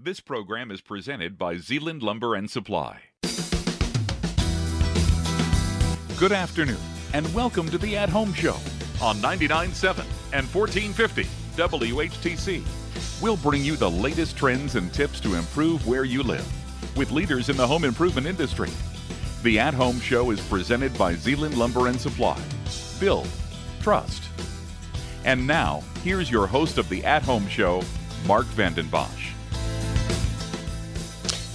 This program is presented by Zeeland Lumber and Supply. Good afternoon, and welcome to the At Home Show on 99.7 and 1450 WHTC. We'll bring you the latest trends and tips to improve where you live with leaders in the home improvement industry. The At Home Show is presented by Zeeland Lumber and Supply. Build, trust. And now, here's your host of the At Home Show, Mark Vanden Bosch.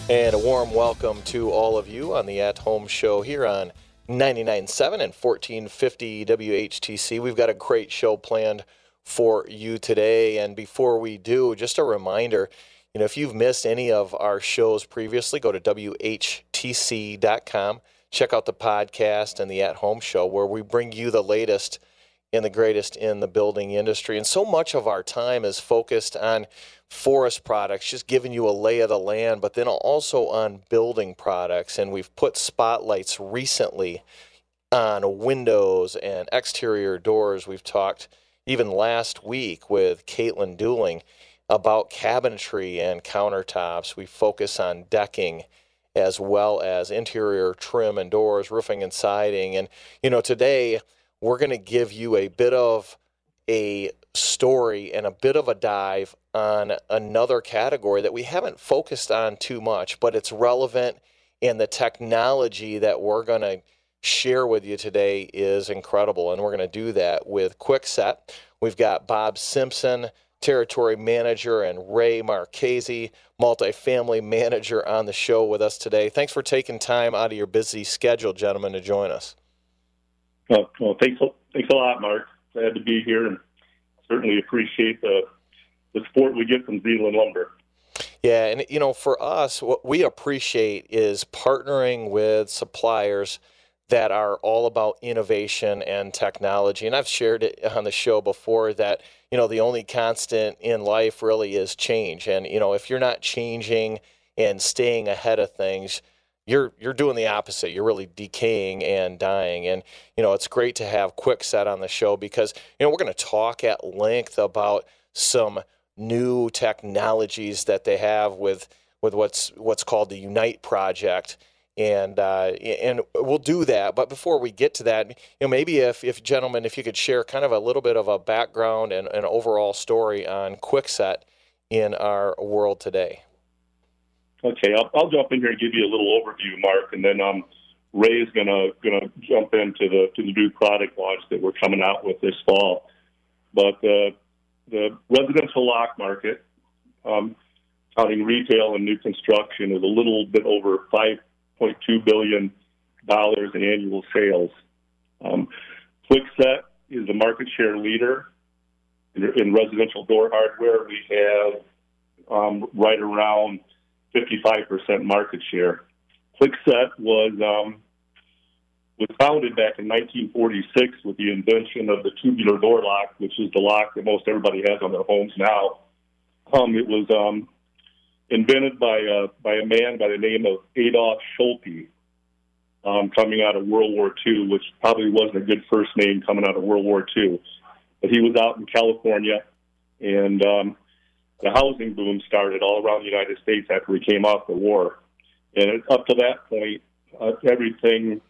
And a warm welcome to all of you on the At Home Show here on 99.7 and 1450 WHTC. We've got a great show planned for you today. And before we do, just a reminder you know, if you've missed any of our shows previously, go to WHTC.com, check out the podcast and the At Home Show, where we bring you the latest and the greatest in the building industry. And so much of our time is focused on forest products, just giving you a lay of the land, but then also on building products. And we've put spotlights recently on windows and exterior doors. We've talked even last week with Caitlin Dooling about cabinetry and countertops. We focus on decking as well as interior trim and doors, roofing and siding. And, you know, today we're going to give you a bit of a story and a bit of a dive on another category that we haven't focused on too much, but it's relevant and the technology that we're going to share with you today is incredible. And we're going to do that with Kwikset. We've got Bob Simpson, territory manager, and Ray Marchese, multifamily manager, on the show with us today. Thanks for taking time out of your busy schedule, gentlemen, to join us. Well, well thanks, thanks a lot, Mark. Glad to be here and certainly appreciate the, the support we get from Zeeland Lumber. Yeah, and you know, for us, what we appreciate is partnering with suppliers that are all about innovation and technology. And I've shared it on the show before that, you know, the only constant in life really is change. And, you know, if you're not changing and staying ahead of things, you're you're doing the opposite. You're really decaying and dying. And you know, it's great to have Kwikset on the show because you know we're going to talk at length about some new technologies that they have with with what's what's called the Unite project and uh, and we'll do that. But before we get to that, you know, maybe if, if gentlemen, if you could share kind of a little bit of a background and an overall story on Kwikset in our world today. Okay, I'll, I'll jump in here and give you a little overview, Mark, and then um, Ray is gonna gonna jump into the to the new product launch that we're coming out with this fall. But uh, the residential lock market, um, counting retail and new construction, is a little bit over five $1.2 billion in annual sales. Um, Kwikset is the market share leader in, in residential door hardware. We have um, right around 55% market share. Kwikset was um, was founded back in 1946 with the invention of the tubular door lock, which is the lock that most everybody has on their homes now. Um, it was um, invented by a, by a man by the name of Adolph Schoepe, um, coming out of World War II, which probably wasn't a good first name coming out of World War II. But he was out in California, and um, the housing boom started all around the United States after we came off the war. And up to that point, uh, everything,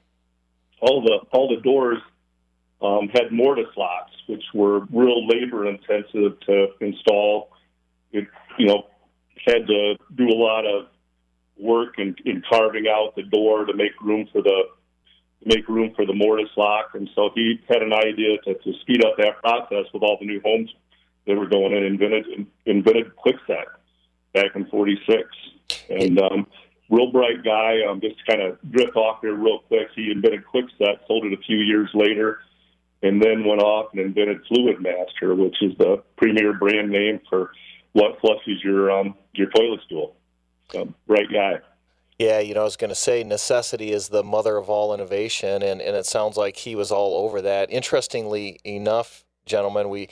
all the all the doors um, had mortise locks, which were real labor intensive to install. It, you know, had to do a lot of work in, in carving out the door to make room for the make room for the mortise lock, and so he had an idea to, to speed up that process with all the new homes that were going and Invented invented Kwikset back in '46, and um, real bright guy. Um, just kind of drift off here real quick. He invented Kwikset, sold it a few years later, and then went off and invented Fluidmaster, which is the premier brand name for what flushes your um, your toilet stool. So, bright guy. Yeah, you know, I was going to say necessity is the mother of all innovation, and, and it sounds like he was all over that. Interestingly enough, gentlemen, we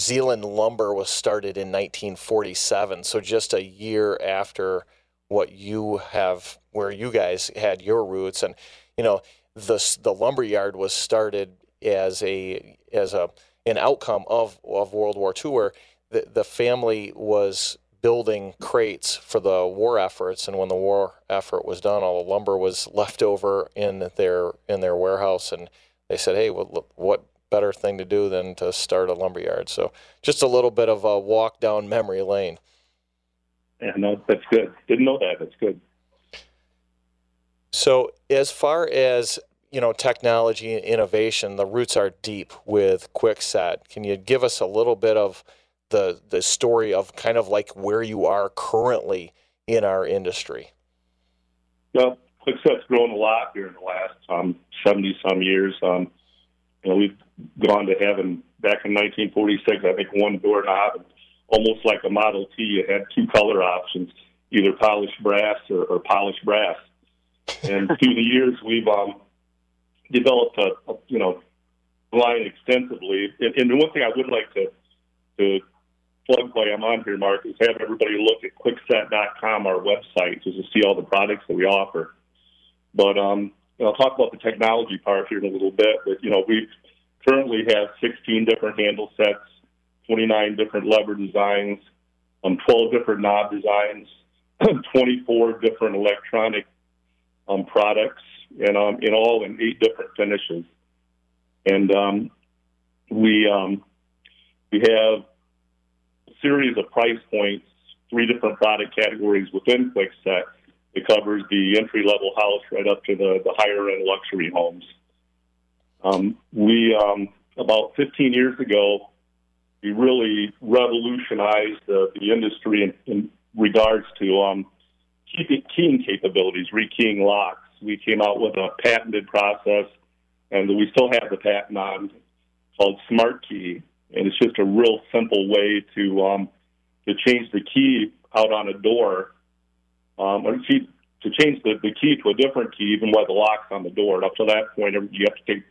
Zeeland Lumber was started in 1947, so just a year after what you have, where you guys had your roots, and you know, the the lumber yard was started as a as a an outcome of of World War II, where the, the family was building crates for the war efforts, and when the war effort was done, all the lumber was left over in their in their warehouse, and they said, "Hey, what, what better thing to do than to start a lumberyard. So, just a little bit of a walk down memory lane. Yeah, no, that's good. Didn't know that. That's good. So, as far as you know, technology and innovation, the roots are deep with Kwikset. Can you give us a little bit of the the story of kind of like where you are currently in our industry? Well, Kwikset's grown a lot here in the last um, 70 some years. Um, you know, we've gone to heaven. back in 1946, I think one doorknob, and almost like a Model T, you had two color options, either polished brass or, or polished brass. And through the years, we've um, developed a, a you know line extensively. And, and the one thing I would like to to plug while I'm on here, Mark, is have everybody look at kwikset.com, our website, just to see all the products that we offer. But um, I'll talk about the technology part here in a little bit. But you know, we currently have 16 different handle sets, 29 different lever designs, um, 12 different knob designs, 24 different electronic um, products, and um, in all in eight different finishes. And um, we um, we have a series of price points, three different product categories within Kwikset. It covers the entry level house right up to the, the higher end luxury homes. Um, we um, about 15 years ago, we really revolutionized the, the industry in, in regards to um, keying capabilities, rekeying locks. We came out with a patented process, and we still have the patent on called Smart Key, and it's just a real simple way to um, to change the key out on a door, um, or to, to change the, the key to a different key, even while the lock's on the door. And up to that point, you have to take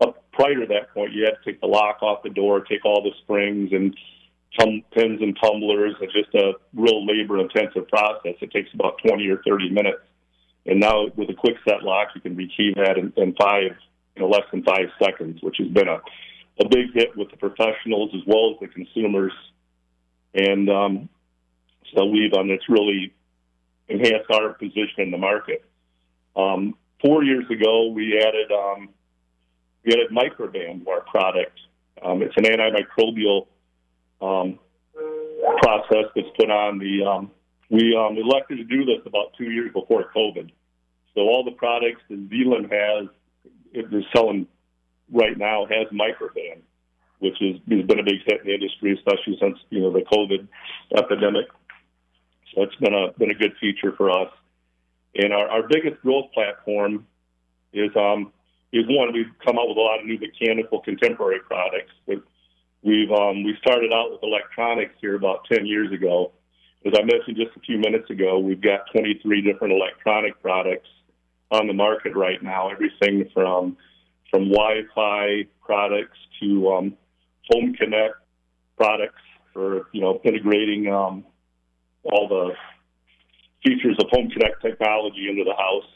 up prior to that point, you had to take the lock off the door, take all the springs and tum- pins and tumblers. It's just a real labor intensive process. It takes about 20 or 30 minutes. And now with a Kwikset lock, you can rekey that in, in five, you know, less than five seconds, which has been a, a big hit with the professionals as well as the consumers. And um, so we've, um, it's really enhanced our position in the market. Um, four years ago, we added um, we added Microban to our product. Um, it's an antimicrobial um, process that's put on the. Um, we um, elected to do this about two years before COVID. So all the products that Zeeland has, they're selling right now, has Microban, which is, has been a big hit in the industry, especially since you know the COVID epidemic. So it's been a been a good feature for us. And our, our biggest growth platform is um, is one we've come out with a lot of new mechanical contemporary products. We've um, we started out with electronics here about ten years ago. As I mentioned just a few minutes ago, we've got 23 different electronic products on the market right now. Everything from from Wi-Fi products to um, Home Connect products for you know integrating um, all the features of Home Connect technology into the house.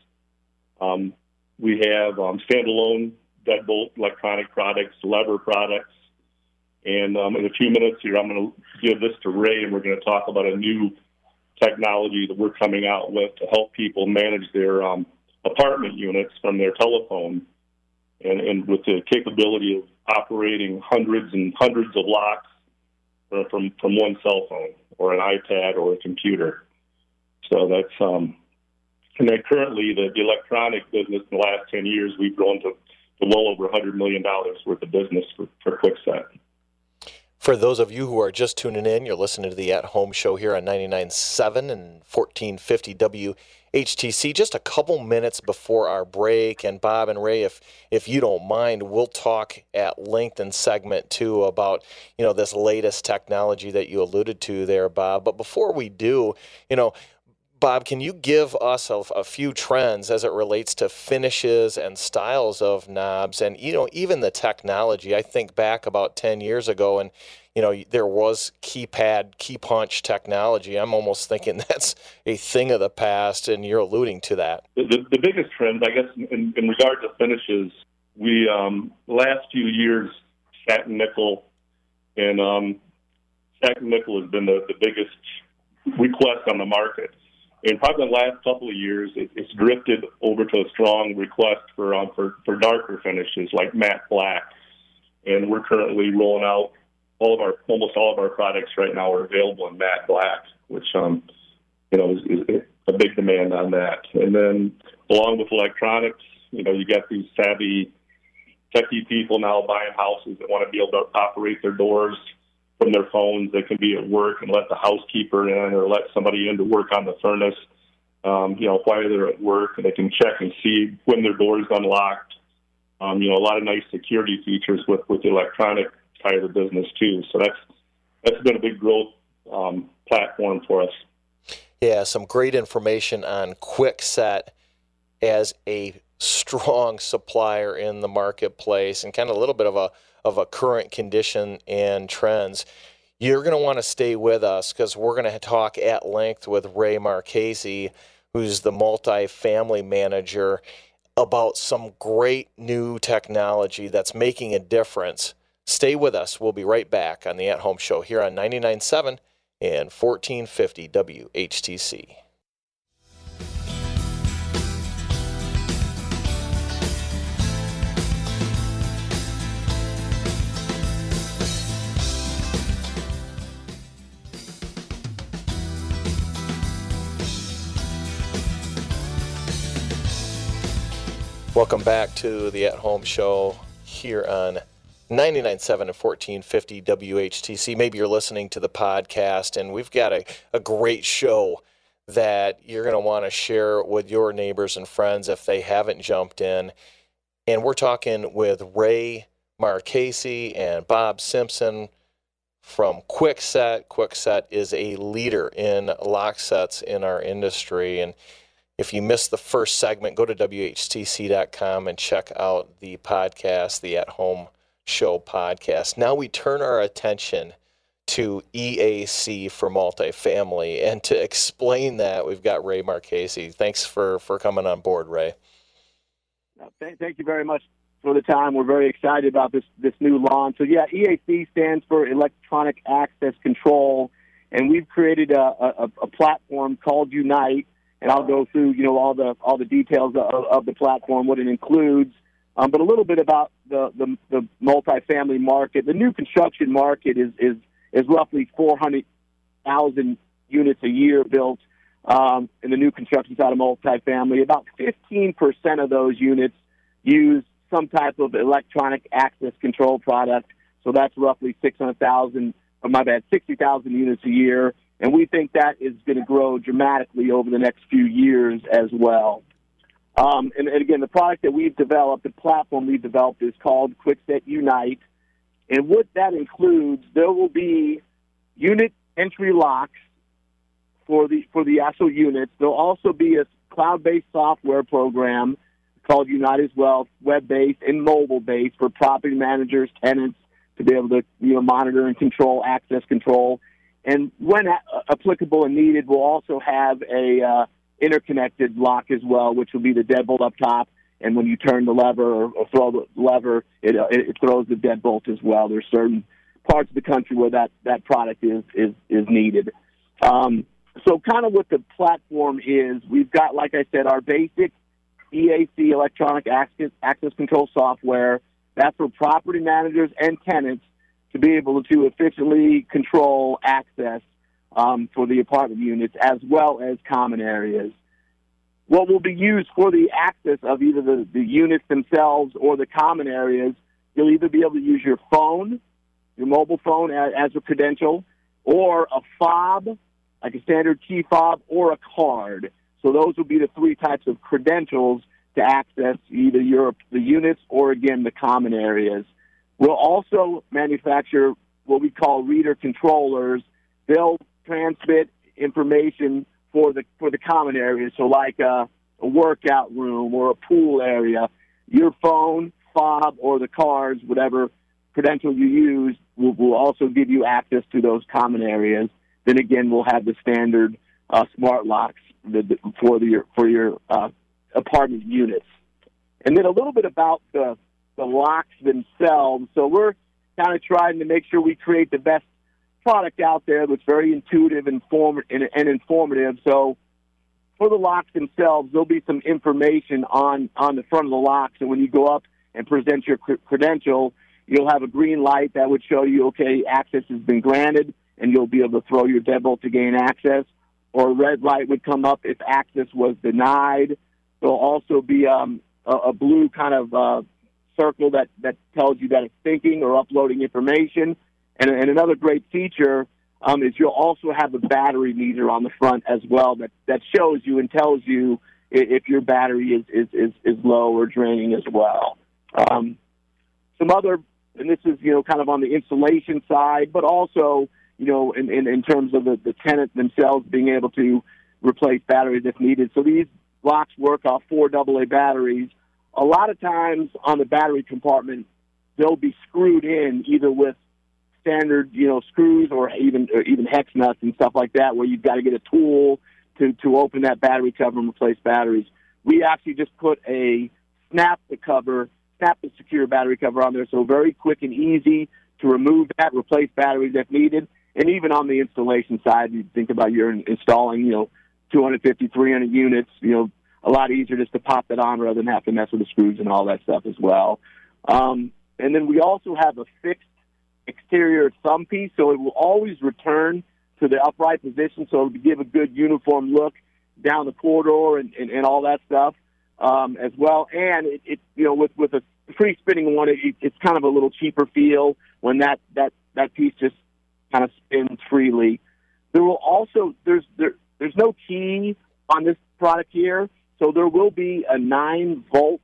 Um, we have um, standalone deadbolt electronic products, lever products. And um, in a few minutes here, I'm going to give this to Ray, and we're going to talk about a new technology that we're coming out with to help people manage their um, apartment units from their telephone, and, and with the capability of operating hundreds and hundreds of locks from from one cell phone or an iPad or a computer. So that's um, and then currently, the, the electronic business in the last 10 years, we've grown to, to well over $100 million worth of business for, for Kwikset. For those of you who are just tuning in, you're listening to the At Home Show here on 99.7 and 1450 WHTC. Just a couple minutes before our break, and Bob and Ray, if if you don't mind, we'll talk at length in segment two about you know this latest technology that you alluded to there, Bob. But before we do, you know Bob, can you give us a, a, few trends as it relates to finishes and styles of knobs, and you know even the technology? I think back about ten years ago, and you know there was keypad, key punch technology. I'm almost thinking that's a thing of the past, and you're alluding to that. The, the, the biggest trend, I guess, in, in regard to finishes, we um, last few years, satin nickel, and um, satin nickel has been the, the biggest request on the market. And probably the last couple of years, it, it's drifted over to a strong request for um, for for darker finishes like matte black. And we're currently rolling out all of our almost all of our products right now are available in matte black, which um you know is, is a big demand on that. And then along with electronics, you know, you got these savvy techie people now buying houses that want to be able to operate their doors from their phones. They can be at work and let the housekeeper in or let somebody in to work on the furnace. Um, you know, while they're at work, and they can check and see when their door is unlocked. Um, you know, a lot of nice security features with with the electronic side of the business too. So that's that's been a big growth um, platform for us. Yeah, some great information on Kwikset as a strong supplier in the marketplace and kind of a little bit of a of a current condition and trends. You're going to want to stay with us because we're going to talk at length with Ray Marchese, who's the multi-family manager, about some great new technology that's making a difference. Stay with us. We'll be right back on the At Home Show here on 99.7 and 1450 WHTC. Welcome back to the At Home Show here on 99.7 and 1450 WHTC. Maybe you're listening to the podcast, and we've got a, a great show that you're going to want to share with your neighbors and friends if they haven't jumped in. And we're talking with Ray Marchese and Bob Simpson from Kwikset. Kwikset is a leader in lock sets in our industry. And if you missed the first segment, go to WHTC.com and check out the podcast, the At Home Show podcast. Now we turn our attention to EAC for multifamily. And to explain that, we've got Ray Marchese. Thanks for, for coming on board, Ray. Uh, thank, thank you very much for the time. We're very excited about this, this new launch. So, yeah, EAC stands for Electronic Access Control, and we've created a, a, a platform called Unite and I'll go through you know all the all the details of, of the platform, what it includes, um, but a little bit about the, the the multifamily market. The new construction market is is is roughly 400,000 units a year built um, in the new construction side of multifamily. About 15% of those units use some type of electronic access control product. So that's roughly 600,000, or my bad, 60,000 units a year and we think that is going to grow dramatically over the next few years as well. Um, and, and, again, the product that we've developed, the platform we've developed, is called Kwikset Unite. And what that includes, there will be unit entry locks for the for the actual units. There'll also be a cloud-based software program called Unite as well, web-based and mobile-based for property managers, tenants to be able to you know monitor and control access control and when applicable and needed, we'll also have a uh, interconnected lock as well, which will be the deadbolt up top. And when you turn the lever or, throw the lever, it, uh, it, throws the deadbolt as well. There's certain parts of the country where that, that product is is is needed. Um, so, kind of what the platform is, we've got, like I said, our basic EAC electronic access, access control software. That's for property managers and tenants to be able to efficiently control access um, for the apartment units as well as common areas. What will be used for the access of either the, the units themselves or the common areas, you'll either be able to use your phone, your mobile phone as, as a credential, or a fob, like a standard key fob, or a card. So those would be the three types of credentials to access either your the units or again the common areas. We'll also manufacture what we call reader controllers. They'll transmit information for the for the common areas, so like a, a workout room or a pool area. Your phone, fob, or the cards, whatever credential you use, will, will also give you access to those common areas. Then again, we'll have the standard uh, smart locks for the for your uh, apartment units. And then a little bit about the the locks themselves. So we're kind of trying to make sure we create the best product out there that's very intuitive and, form- and, and informative. So for the locks themselves, there'll be some information on on the front of the locks, and when you go up and present your cr- credential, you'll have a green light that would show you, okay, access has been granted, and you'll be able to throw your deadbolt to gain access. Or a red light would come up if access was denied. There'll also be um, a, a blue kind of uh, circle that, that tells you that it's thinking or uploading information. And, and another great feature um, is you'll also have a battery meter on the front as well that, that shows you and tells you if your battery is, is, is, is low or draining as well. Um, some other, and this is, you know, kind of on the installation side, but also, you know, in, in, in terms of the, the tenant themselves being able to replace batteries if needed. So these locks work off four AA batteries. A lot of times on the battery compartment, they'll be screwed in either with standard, you know, screws or even or even hex nuts and stuff like that, where you've got to get a tool to to open that battery cover and replace batteries. We actually just put a snap the cover, snap the secure battery cover on there, so very quick and easy to remove that, replace batteries if needed. And even on the installation side, you think about you're installing, you know, 250, 300 units, you know, a lot easier just to pop that on rather than have to mess with the screws and all that stuff as well. Um, and then we also have a fixed exterior thumb piece, so it will always return to the upright position, so to give a good uniform look down the corridor and, and, and all that stuff um, as well. And it, it, you know, with with a free spinning one, it, it's kind of a little cheaper feel when that that that piece just kind of spins freely. There will also there's there there's no key on this product here, so there will be a nine volt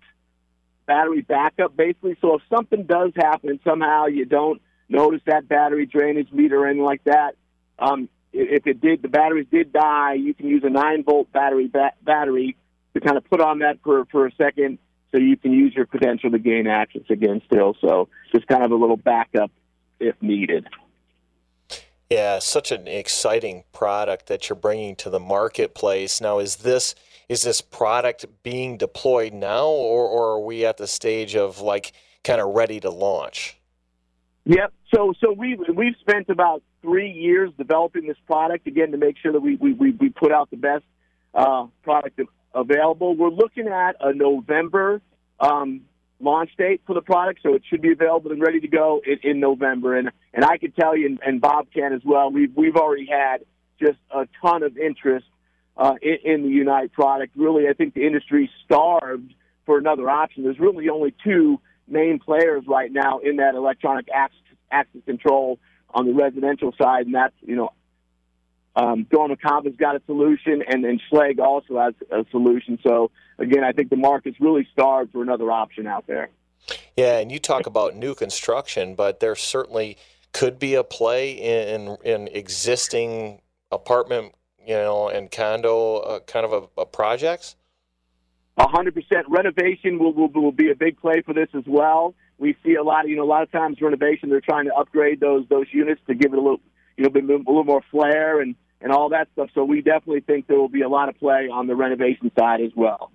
battery backup basically. So if something does happen somehow you don't notice that battery drainage meter or anything like that, um, if it did, the batteries did die, you can use a nine volt battery ba- battery to kind of put on that for for a second, so you can use your credential to gain access again. Still, so just kind of a little backup if needed. Yeah, such an exciting product that you're bringing to the marketplace. Now, is this is this product being deployed now, or, or are we at the stage of like kind of ready to launch? Yep. So so we we've, we've spent about three years developing this product again to make sure that we we, we put out the best uh, product available. We're looking at a November um, launch date for the product, so it should be available and ready to go in, in November. And and I can tell you, and, and Bob can as well. We've we've already had just a ton of interest uh, in, in the Unite product. Really, I think the industry starved for another option. There's really only two main players right now in that electronic access, access control on the residential side, and that's you know um, Dormakaba got a solution, and then Schlage also has a solution. So again, I think the market's really starved for another option out there. Yeah, and you talk about new construction, but there certainly could be a play in in existing apartment, you know, and condo uh, kind of a, a projects. A hundred percent renovation will, will will be a big play for this as well. We see a lot, of, you know, a lot of times renovation they're trying to upgrade those those units to give it a little, you know, a little more flair and and all that stuff. So we definitely think there will be a lot of play on the renovation side as well.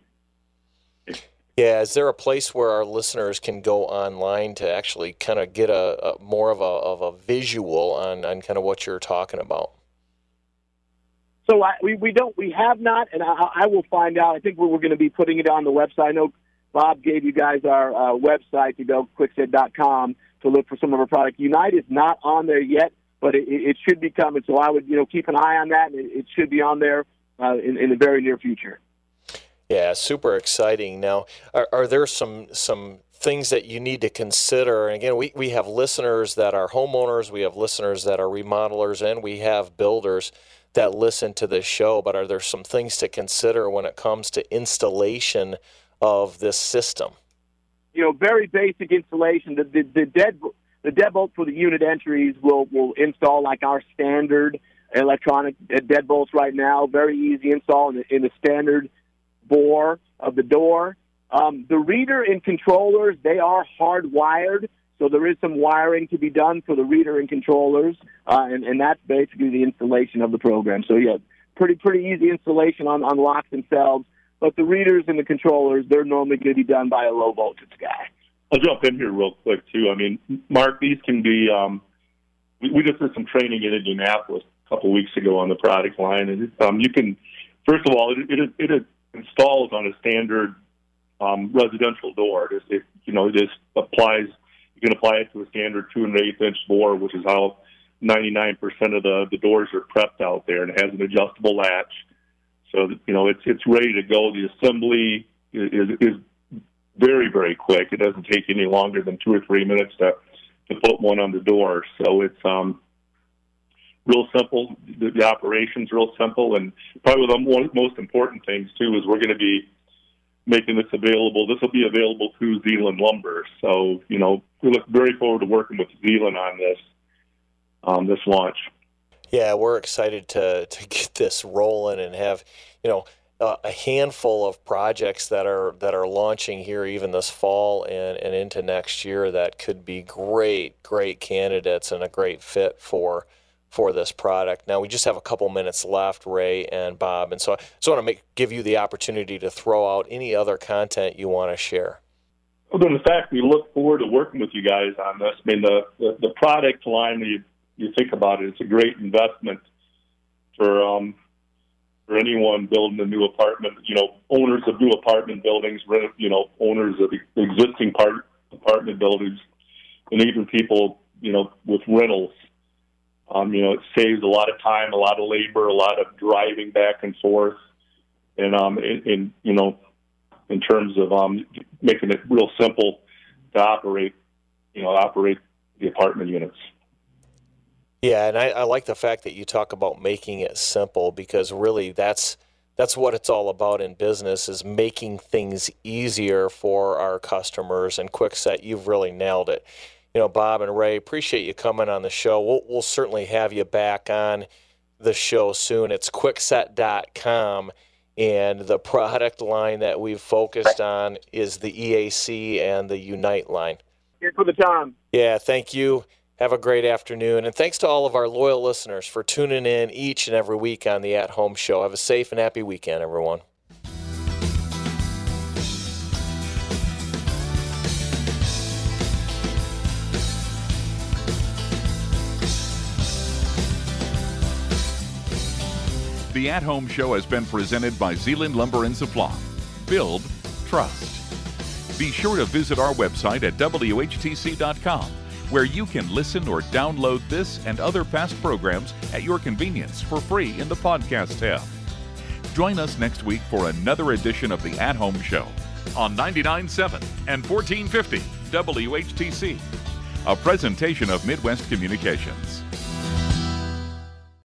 Yeah, is there a place where our listeners can go online to actually kind of get a, a more of a of a visual on on kind of what you're talking about? So I, we we don't we have not, and I, I will find out. I think we're, we're going to be putting it on the website. I know Bob gave you guys our uh, website to go kwikset.com to look for some of our product. Unite is not on there yet but it, it should be coming. So I would, you know, keep an eye on that, and it, it should be on there uh, in, in the very near future. Yeah, super exciting. Now, are, are there some some things that you need to consider? And again, we, we have listeners that are homeowners, we have listeners that are remodelers, and we have builders that listen to this show. But are there some things to consider when it comes to installation of this system? You know, very basic installation. The, the, the dead the deadbolt for the unit entries will will install like our standard electronic deadbolts right now. Very easy install in the, in the standard bore of the door. Um, the reader and controllers they are hardwired, so there is some wiring to be done for the reader and controllers, uh, and, and that's basically the installation of the program. So yeah, pretty pretty easy installation on on locks themselves. But the readers and the controllers, they're normally going to be done by a low voltage guy. I'll jump in here real quick too. I mean, Mark, these can be um, we, we just did some training in Indianapolis a couple weeks ago on the product line, and um, you can first of all it it, it installs on a standard um, residential door. It, it you know it just applies. You can apply it to a standard two and an eighth inch bore, which is how 99% of the the doors are prepped out there, and it has an adjustable latch. So you know it's it's ready to go. The assembly is, is very very quick. It doesn't take any longer than two or three minutes to to put one on the door. So it's um real simple. The, the operation's real simple, and probably the most important things too is we're going to be making this available. This will be available through Zeeland Lumber. So you know we look very forward to working with Zeeland on this um, this launch. Yeah, we're excited to to get this rolling and have you know uh, a handful of projects that are that are launching here even this fall and, and into next year that could be great great candidates and a great fit for for this product. Now we just have a couple minutes left, Ray and Bob, and so I just want to make give you the opportunity to throw out any other content you want to share. Well, in fact, we look forward to working with you guys on this. I mean, the the, the product line you you think about it, it's a great investment for um, for anyone building a new apartment. You know, owners of new apartment buildings, you know, owners of existing part apartment buildings, and even people you know with rentals. Um, you know, it saves a lot of time, a lot of labor, a lot of driving back and forth, and um, in, you know, in terms of um, making it real simple to operate, you know, operate the apartment units. Yeah, and I, I, like the fact that you talk about making it simple because really that's that's what it's all about in business is making things easier for our customers. And Kwikset, you've really nailed it. You know, Bob and Ray, appreciate you coming on the show. We'll, we'll certainly have you back on the show soon. It's kwikset.com. And the product line that we've focused on is the EAC and the Unite line. Here for the time. Yeah, thank you. Have a great afternoon. And thanks to all of our loyal listeners for tuning in each and every week on the At Home Show. Have a safe and happy weekend, everyone. The At Home Show has been presented by Zeeland Lumber and Supply. Build, trust. Be sure to visit our website at WHTC.com where you can listen or download this and other past programs at your convenience for free in the podcast tab. Join us next week for another edition of the At Home Show on 99.7 and 1450 WHTC, a presentation of Midwest Communications.